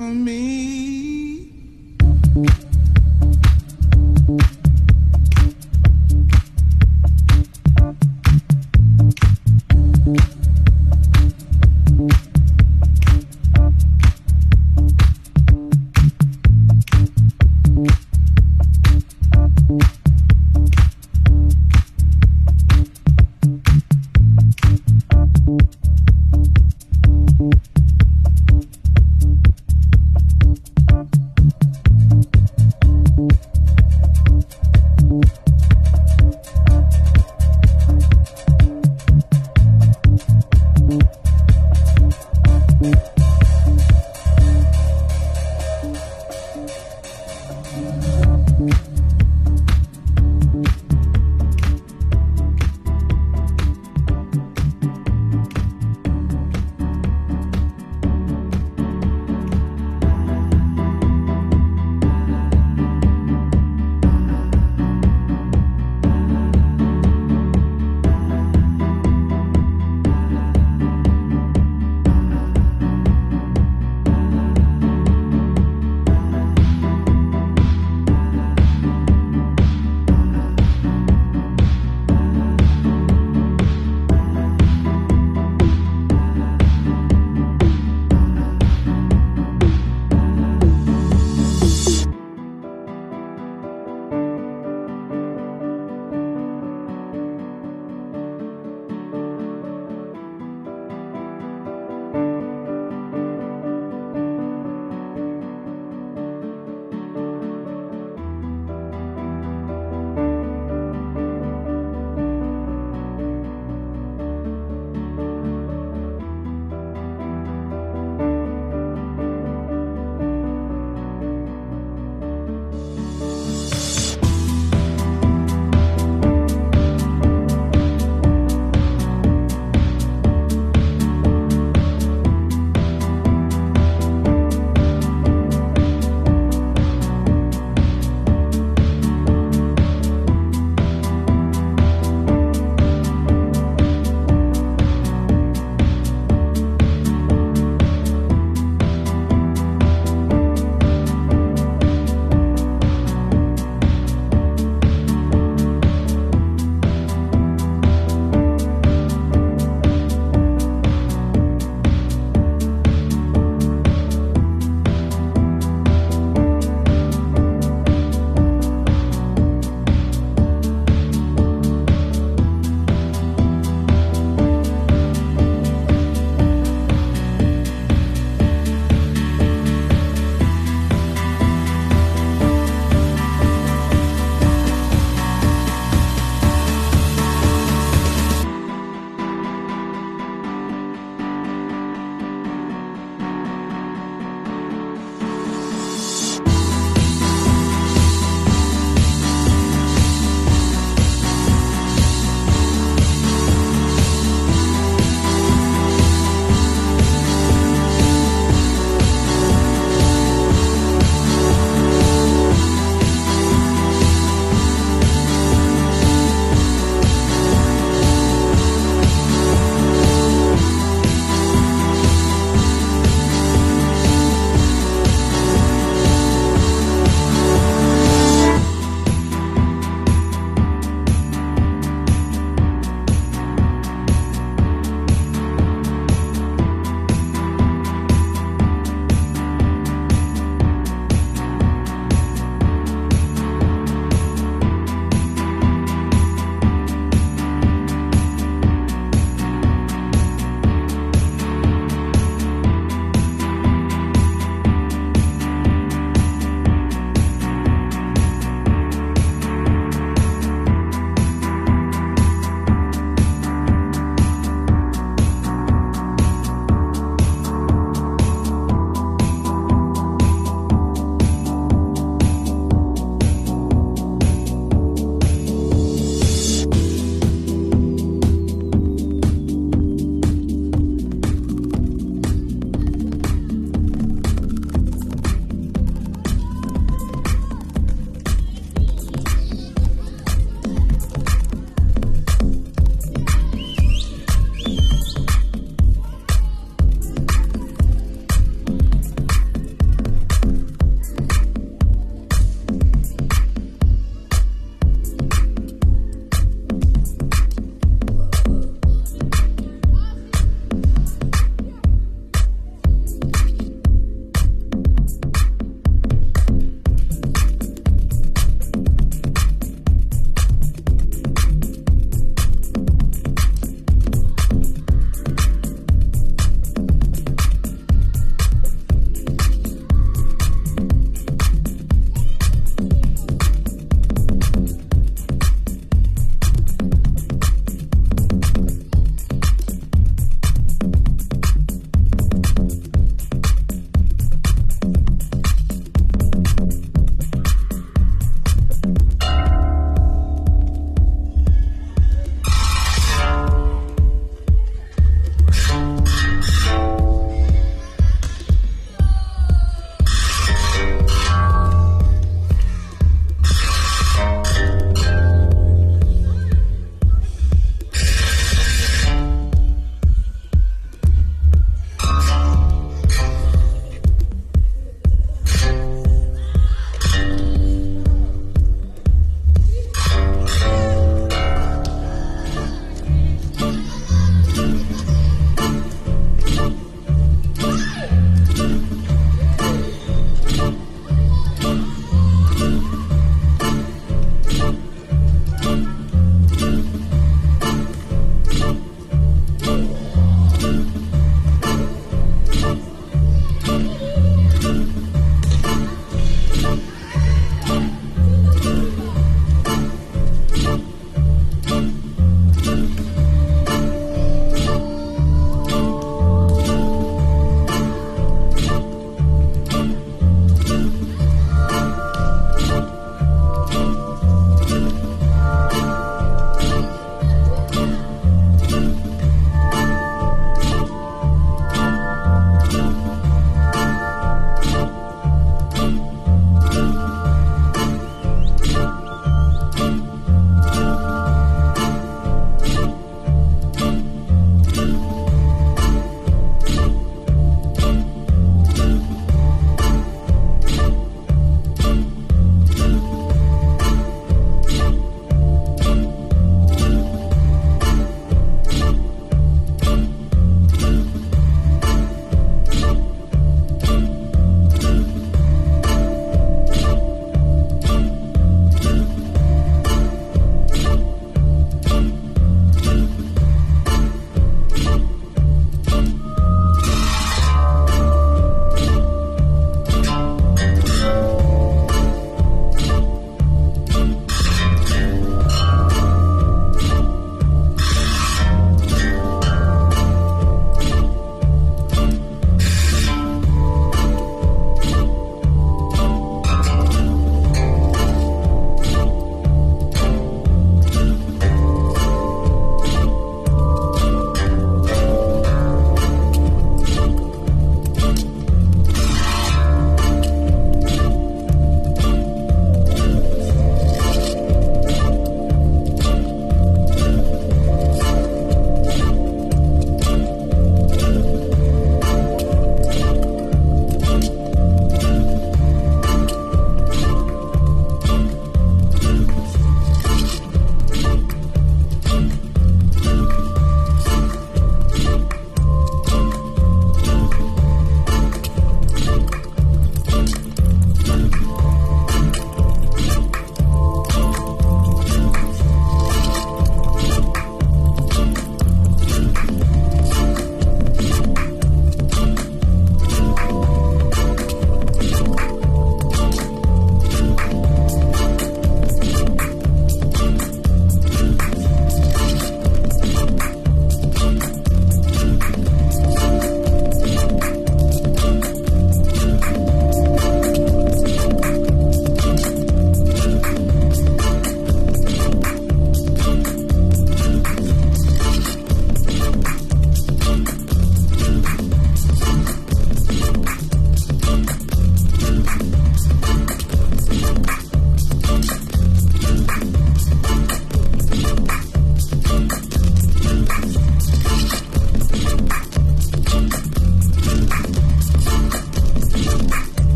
for me.